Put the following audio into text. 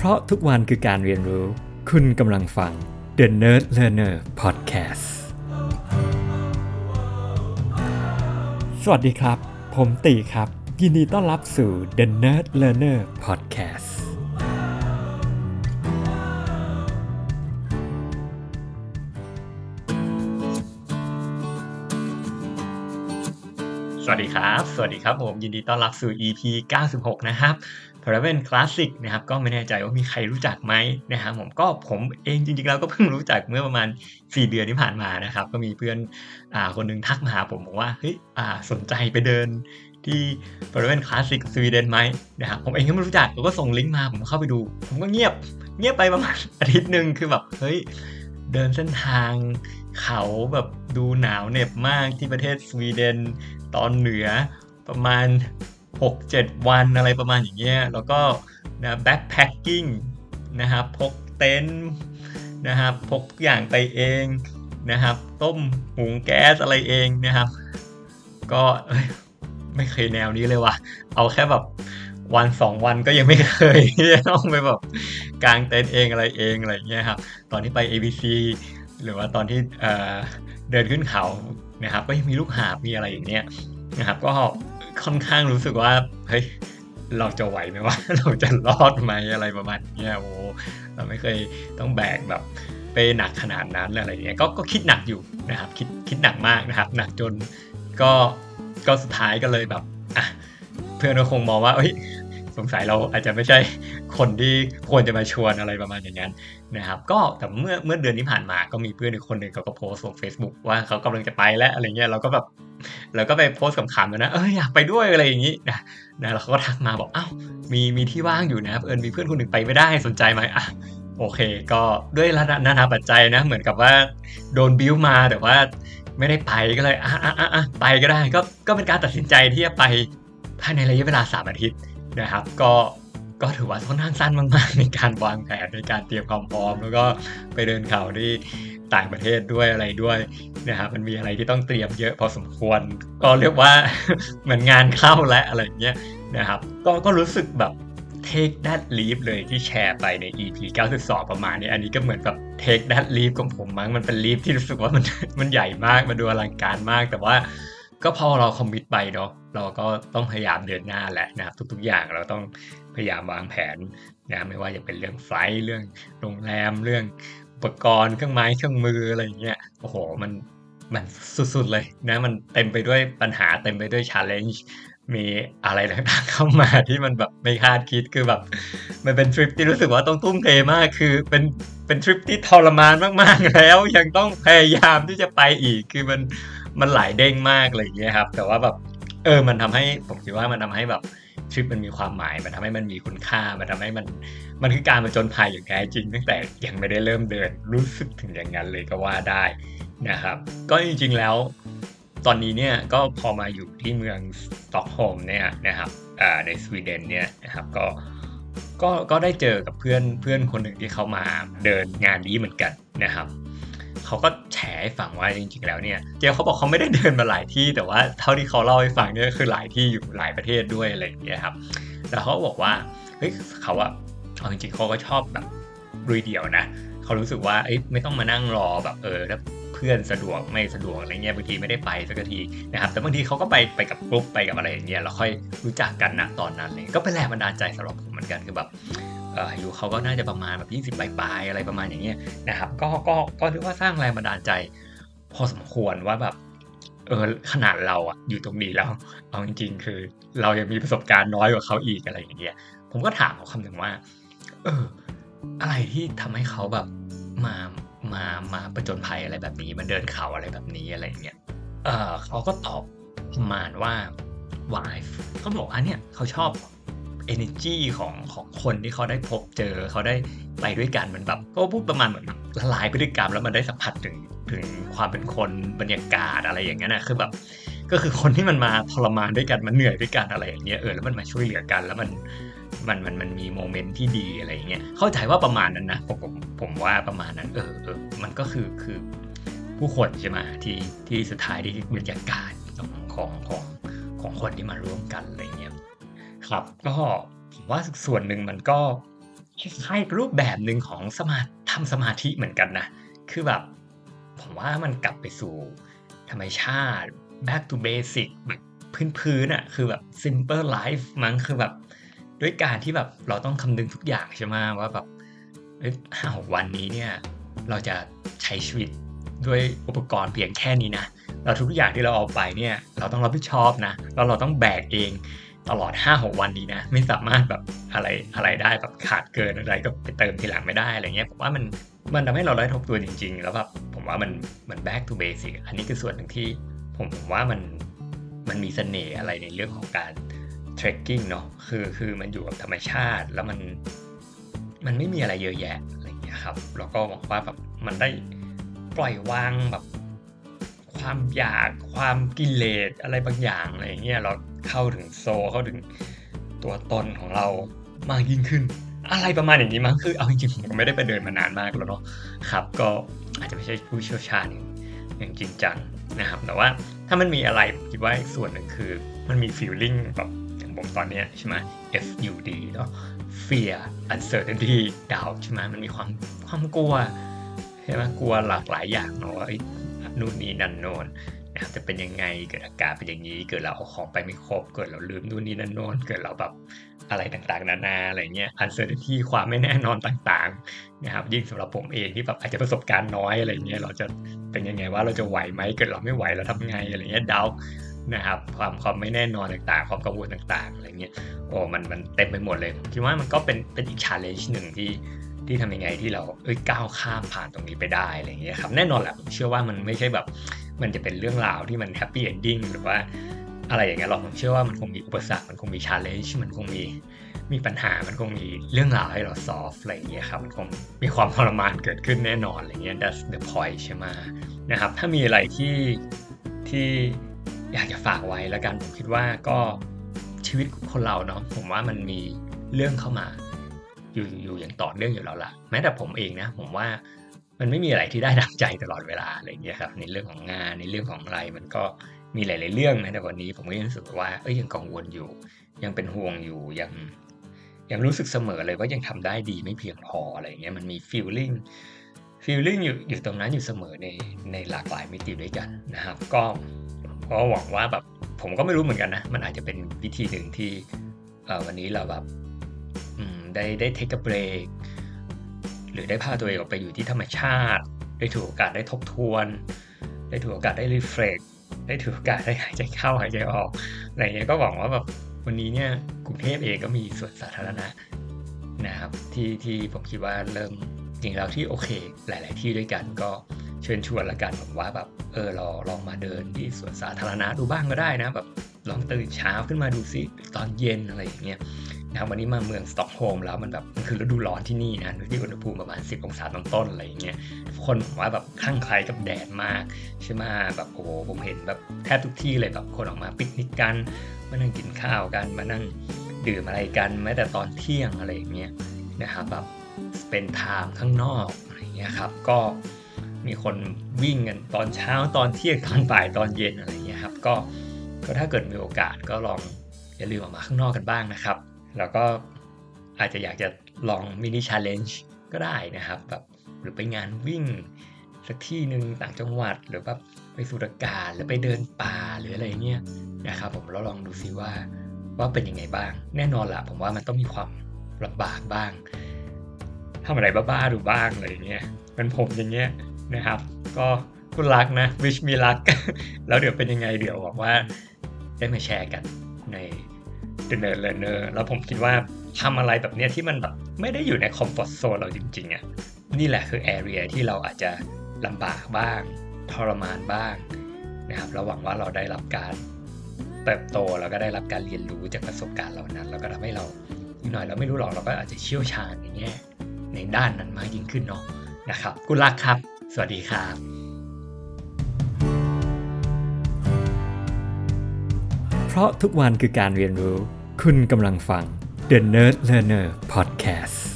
เพราะทุกวันคือการเรียนรู้ คุณกำลังฟัง The Nerd Learner Podcast สวัสดีครับ ผมตีครับ ยินดีต้อนรับสู่ The Nerd Learner Podcast สวัสดีครับ สวัสดีครับผม ยินดีต้อนรับสู่ EP 96 นะครับ p a r a v e n Classic นะครับก็ไม่แน่ใจว่ามีใครรู้จักไหมนะครับผมก็ผมเองจริงๆแล้วก็เพิ่งรู้จักเมื่อประมาณ 4 เดือนที่ผ่านมานะครับ ก็มีเพื่อนอ่าคนหนึงทักมาหาผมบอกว่าเฮ้ยอ่าสนใจไปเดินที่ p a r a v e n Classic สวีเดนไหมนะครับผมเองก็ไม่รู้จักแล้วก็ส่งลิงก์มาผมเข้าไปดู ผมก็เงียบเงียบไปประมาณอาทิตย์หนึ่งคือแบบเฮ้ยเดินเส้นทางเขาแบบดูหนาวเหน็บมากที่ประเทศสวีเดนตอนเหนือประมาณ 6-7 วันอะไรประมาณอย่างเงี้ยแล้วก็นะแบ็คแพคกิ้งนะครับพกเต็นท์นะครับพกทุกอย่างไปเองนะครับ ต้มหุงแก๊สอะไรเองนะครับ ก็ไม่เคยแนวนี้เลยว่ะเอาแค่แบบวันสองวันก็ยังไม่เคยต้องไปแบบกางเต็นท์เองอะไรเองอะไรเงี้ยครับตอนที่ไป ABC หรือว่าตอนที่เเดินขึ้นเขานะครับ ก็ยังมีลูกหาบมีอะไรอย่างเงี้ยนะครับ ก็ ค่อนข้างรู้สึกว่าเฮ้ยเราจะไหวไหมว่าเราจะรอดไหมอะไรประมาณเนี้ยโอ้เราไม่เคยต้องแบกแบบเป้หนักขนาดนั้นอะไรเงี้ยก็ก็คิดหนักอยู่นะครับคิดคิดหนักมากนะครับ หนักจนก็ก็สุดท้ายก็เลยแบบอะเพื่อนก็คงมองว่าเฮ้ย สงสัยเราอาจจะไม่ใช่คนที่ควรจะมาชวนอะไรประมาณอย่างนั้นนะครับก็แต่เมื่อเมื่อเดือนที่ผ่านมาก็มีเพื่อนอีกคนหนึ่งเขาก็โพสต์ลง Facebook ว่าเขากำลังจะไปแล้วอะไรเงี้ยเราก็แบบเราก็ไปโพสต์ขำๆนะเอออยากไปด้วยอะไรอย่างนี้นะนะแล้วเขาก็ทักมาบอกอ้าวมีมีที่ว่างอยู่นะครับเออมีเพื่อนคนหนึ่งไปไม่ได้สนใจไหมอะโอเค ก็ด้วยนานาปัจจัยนะเหมือนกับว่าโดนบิ้วมาแต่ว่าไม่ได้ไปก็เลยอะอะอะไปก็ได้ก็ก็เป็นการตัดสินใจที่จะไปภายในระยะเวลาสามอาทิตย์ นะครับ ก็ก็ถือว่าค่อนข้างสั้นมากๆในการวางแผนในการเตรียมความพร้อม แล้วก็ไปเดินเขาที่ต่างประเทศด้วยอะไรด้วยนะครับมันมีอะไรที่ต้องเตรียมเยอะพอสมควร ก็เรียกว่าเหมือนงานเข้าและอะไรอย่างเงี้ยนะครับ ก็ก็รู้สึกแบบ take that leap เลยที่แชร์ไปใน EP 92 ประมาณนี้ อันนี้ก็เหมือนกับ take that leap ของผมมั้งมันเป็น leap ที่รู้สึกว่ามันมันใหญ่มากมันดูอลังการมากแต่ว่า ก็พอเราคอมมิตไปเนาะเราก็ต้องพยายามเดินหน้าแหละนะครับทุกๆอย่างเราต้องพยายามวางแผนนะไม่ว่าจะเป็นเรื่องไฟล์เรื่องโรงแรมเรื่องอุปกรณ์เครื่องไม้เครื่องมืออะไรอย่างเงี้ยโอ้โหมันมันสุดๆเลยนะมันเต็มไปด้วยปัญหาเต็มไปด้วย challenge มีอะไรต่างๆเข้ามาที่มันแบบไม่คาดคิดคือแบบ มันเป็นทริปที่รู้สึกว่าต้องทุ่มเทมากคือเป็นเป็นทริปที่ทรมานมากๆแล้วยังต้องพยายามที่จะไปอีกคือมัน มันหลายเด้งมากอะไรอย่างเงี้ยครับ แต่ว่าแบบเออมันทำให้ผมคิดว่ามันทำให้แบบทริปมันมีความหมาย มันทำให้มันมีคุณค่า มันทำให้มันมันคือการมาจนภัยอย่างแท้จริง ตั้งแต่ยังไม่ได้เริ่มเดินรู้สึกถึงอย่างนั้นเลยก็ว่าได้นะครับ ก็จริงๆแล้ว ตอนนี้เนี่ยก็พอมาอยู่ที่เมืองสต็อกโฮล์มเนี่ยนะครับในสวีเดนเนี่ยนะครับก็ก็ก็ได้เจอกับเพื่อนเพื่อนคนหนึ่งที่เขามาเดินงานนี้เหมือนกันนะครับ เขาก็แชร์ให้ฟังว่าจริงๆแล้วเนี่ยเจเขาบอกเขาไม่ได้เดินมาหลายที่ แต่ว่าเท่าที่เขาเล่าให้ฟังเนี่ยคือหลายที่อยู่หลายประเทศด้วยอะไรอย่างเงี้ยครับแล้วเขาบอกว่าเฮ้ยเขาอะเอาจริงๆเขาก็ชอบแบบลุยเดี่ยวนะเขารู้สึกว่าเอ้ยไม่ต้องมานั่งรอแบบเออแล้วเพื่อนสะดวกไม่สะดวกอะไรเงี้ยบางทีไม่ได้ไปสักทีนะครับแต่บางทีเขาก็ไปไปกับกลุ่มไปกับอะไรอย่างเงี้ยแล้วค่อยรู้จักกันนะตอนนั้นเลยก็เป็นแรงบันดาลใจสำหรับผมเหมือนกันคือแบบ อายุเขาก็น่าจะประมาณแบบ20ปลายๆอะไรประมาณอย่างเงี้ยนะครับก็ก็ก็ถือว่าสร้างแรงบันดาลใจ พอสมควรว่าแบบเออขนาดเราอะอยู่ตรงนี้แล้วเอาจริง ๆ คือ เรายังมีประสบการณ์น้อยกว่าเขาอีกอะไรอย่างเงี้ยผมก็ถามเขาคำหนึ่งว่า เออ อะไรที่ทำให้เขาแบบมามามาประจนภัยอะไรแบบนี้มาเดินเขาอะไรแบบนี้อะไรอย่างเงี้ยเออเขาก็ตอบประมาณว่า wife เขาบอกอันเนี้ยเขาชอบ energy ของของคนที่เขาได้พบเจอเขาได้ไปด้วยกันมันแบบก็พูดประมาณเหมือนละลายพฤติกรรมแล้วมันได้สัมผัสถึงถึงความเป็นคนบรรยากาศอะไรอย่างเงี้ยนะคือแบบก็คือคนที่มันมาทรมานด้วยกันมันเหนื่อยด้วยกันอะไรอย่างเงี้ยเออแล้วมันมาช่วยเหลือกันแล้วมันมันมันมันมีโมเมนต์ที่ดีอะไรอย่างเงี้ยเข้าใจว่าประมาณนั้นนะผมผมผมว่าประมาณนั้น เออเออมันก็คือคือผู้คนใช่ไหมที่ที่สุดท้ายที่บรรยากาศของของของของคนที่มาร่วมกันอะไรเงี้ย ครับ ก็ผมว่าส่วนหนึ่งมันก็คล้ายๆรูปแบบหนึ่งของสมาทำสมาธิเหมือนกันนะ คือแบบ ผมว่ามันกลับไปสู่ธรรมชาติ back to basic แบบพื้นๆอะคือแบบ simple life มั้งคือแบบ ด้วยการที่แบบเราต้องคำนึงทุกอย่างใช่ไหมว่าแบบห้าหกวันนี้เนี่ยเราจะใช้ชีวิตด้วยอุปกรณ์เพียงแค่นี้นะเราทุกอย่างที่เราเอาไปเนี่ยเราต้องรับผิดชอบนะแล้วเราต้องแบกเอง ตลอด 5-6 วันนี้นะ ไม่สามารถแบบอะไรอะไรได้แบบขาดเกินอะไรก็ไปเติมทีหลังไม่ได้อะไรเงี้ยผมว่ามันมันทำให้เราได้ทบตัวจริง ๆ แล้วแบบผมว่ามันมัน back to basic อันนี้คือส่วนหนึ่งที่ผมผมว่ามันมันมีเสน่ห์อะไรในเรื่องของการ trekking เนาะคือคือมันอยู่กับธรรมชาติแล้วมันมันไม่มีอะไรเยอะแยะอะไรเงี้ยครับแล้วก็หวังว่าแบบมันได้ปล่อยวางแบบ ความอยากความกิเลสอะไรบางอย่างอะไรเงี้ยเราเข้าถึงโซเข้าถึงตัวตนของเรามากยิ่งขึ้น อะไรประมาณอย่างนี้มั้งคือเอาจริงๆผมไม่ได้ไปเดินมานานมากแล้วเนาะครับ ก็อาจจะไม่ใช่ผู้เชี่ยวชาญอย่างจริงจังนะครับแต่ว่าถ้ามันมีอะไรผมคิดว่าส่วนหนึ่งคือมันมี feeling แบบอย่างผมตอนเนี้ยใช่ไหม FUD เนาะ fear uncertainty doubt ใช่ไหมมันมีความความกลัวใช่ไหมกลัวหลากหลายอย่างเนาะ นู่นนี่นั่นโน่นนะครับจะเป็นยังไงเกิดอาการเป็นอย่างนี้เกิดเราเอาของไปไม่ครบเกิดเราลืมนู่นนี่นั่นโน่นเกิดเราแบบอะไรต่างๆ นานาอะไรเงี้ยอันเซอร์ที่ความไม่แน่นอนต่างๆนะครับยิ่งสำหรับผมเองที่แบบอาจจะประสบการณ์น้อยอะไรเงี้ยเราจะเป็นยังไงว่าเราจะไหวไหมเกิดเราไม่ไหวเราทำไงอะไรเงี้ยดาวนะครับความความไม่แน่นอนต่างๆ ความกังวลต่างๆอะไรเงี้ยโอ้มันมันเต็มไปหมดเลยคิดว่ามันก็เป็นเป็นอีก challenge หนึ่งที่ ที่ทำยังไงที่เราเอ้ยก้าวข้ามผ่านตรงนี้ไปได้อะไรอย่างเงี้ยครับแน่นอนแหละผมเชื่อว่ามันไม่ใช่แบบมันจะเป็นเรื่องราวที่มัน happy ending หรือว่าอะไรอย่างเงี้ยหรอกผมเชื่อว่ามันคงมีอุปสรรคมันคงมี challenge มันคงมีมีปัญหามันคงมีเรื่องราวให้เรา solve อะไรอย่างเงี้ยครับมันคงมีความทรมานเกิดขึ้นแน่นอนอะไรเงี้ย that's the point ใช่ไหมนะครับถ้ามีอะไรที่ที่อยากจะฝากไว้แล้วกันผมคิดว่าก็ชีวิตคนเราเนาะผมว่ามันมีเรื่องเข้ามา อยู่อยู่อย่างต่อเนื่องอยู่แล้วล่ะแม้แต่ผมเองนะ ผมว่ามันไม่มีอะไรที่ได้ดังใจตลอดเวลาอะไรเงี้ยครับในเรื่องของงานในเรื่องของอะไรมันก็มีหลาย ๆ เรื่องนะแต่วันนี้ผมก็ยังรู้สึกว่าเอ้ยยังกังวลอยู่ ยังเป็นห่วงอยู่ยังยังรู้สึกเสมอเลยว่ายังทำได้ดีไม่เพียงพออะไรเงี้ยมันมี feeling feeling อยู่อยู่ตรงนั้นอยู่เสมอในในหลากหลายมิติด้วยกันนะครับ ก็ก็หวังว่าแบบผมก็ไม่รู้เหมือนกันนะ มันอาจจะเป็นวิธีหนึ่งที่วันนี้เราแบบ ได้ได้เทคเบรกหรือได้พาตัวเองออกไปอยู่ที่ธรรมชาติ ได้ถือโอกาสได้ทบทวน ได้ถือโอกาสได้รีเฟรชได้ถือโอกาสได้หายใจเข้าหายใจออกอะไรเงี้ยก็หวังว่าแบบวันนี้เนี่ยกรุงเทพเองก็มีสวนสาธารณะนะครับที่ที่ผมคิดว่าเริ่มจริงแล้วที่โอเค หลาย ๆ ที่ด้วยกันก็เชิญชวนละกันผมว่าแบบเออลองลองมาเดินที่สวนสาธารณะดูบ้างก็ได้นะแบบลองตื่นเช้าขึ้นมาดูซิตอนเย็นอะไรอย่างเงี้ย นะครับวันนี้มาเมืองสต็อกโฮล์มแล้วมันแบบมันคือฤดูร้อนที่นี่นะที่อุณหภูมิประมาณ 10 องศาต้นๆอะไรอย่างเงี้ยคนผมว่าแบบคลั่งไคล้กับแดดมากใช่ไหมแบบโอ้โหผมเห็นแบบแทบทุกที่เลยแบบคนออกมาปิกนิกกันมานั่งกินข้าวกันมานั่งดื่มอะไรกันแม้แต่ตอนเที่ยงอะไรอย่างเงี้ยนะครับแบบเป็น time ข้างนอกอะไรเงี้ยครับก็มีคนวิ่งกันตอนเช้าตอนเที่ยงตอนบ่ายตอนเย็นอะไรเงี้ยครับก็ก็ถ้าเกิดมีโอกาสก็ลองอย่าลืมออกมาข้างนอกกันบ้างนะครับ แล้วก็อาจจะอยากจะลอง mini challenge ก็ได้นะครับแบบหรือไปงานวิ่งสักที่หนึ่งต่างจังหวัดหรือแบบไปสูดอากาศหรือไปเดินป่าหรืออะไรเงี้ยนะครับผมแล้วลองดูซิว่าว่าเป็นยังไงบ้าง แน่นอนละผมว่ามันต้องมีความลำบากบ้างทำอะไรบ้าๆดูบ้างอะไรเงี้ยเป็นผมอย่างเงี้ยนะครับ ก็ good luck นะ wish me luck แล้วเดี๋ยวเป็นยังไงเดี๋ยวบอกว่าได้มาแชร์กันใน The Northlander แล้วผมคิดว่าทำอะไรแบบเนี้ยที่มันแบบไม่ได้อยู่ใน comfort zone เราจริงๆอะนี่แหละคือแอเรียที่เราอาจจะลำบากบ้างทรมานบ้างนะครับเราหวังว่าเราได้รับการเติบโตแล้วก็ได้รับการเรียนรู้จากประสบการณ์เหล่านั้น แล้วก็ทำให้เราอีกหน่อยเราไม่รู้หรอกเราก็อาจจะเชี่ยวชาญในแง่ในด้านนั้นมากยิ่งขึ้นเนาะนะครับกุลักครับ สวัสดีครับเพราะทุกวันคือการเรียนรู้ คุณกำลังฟัง The Nerd Learner Podcast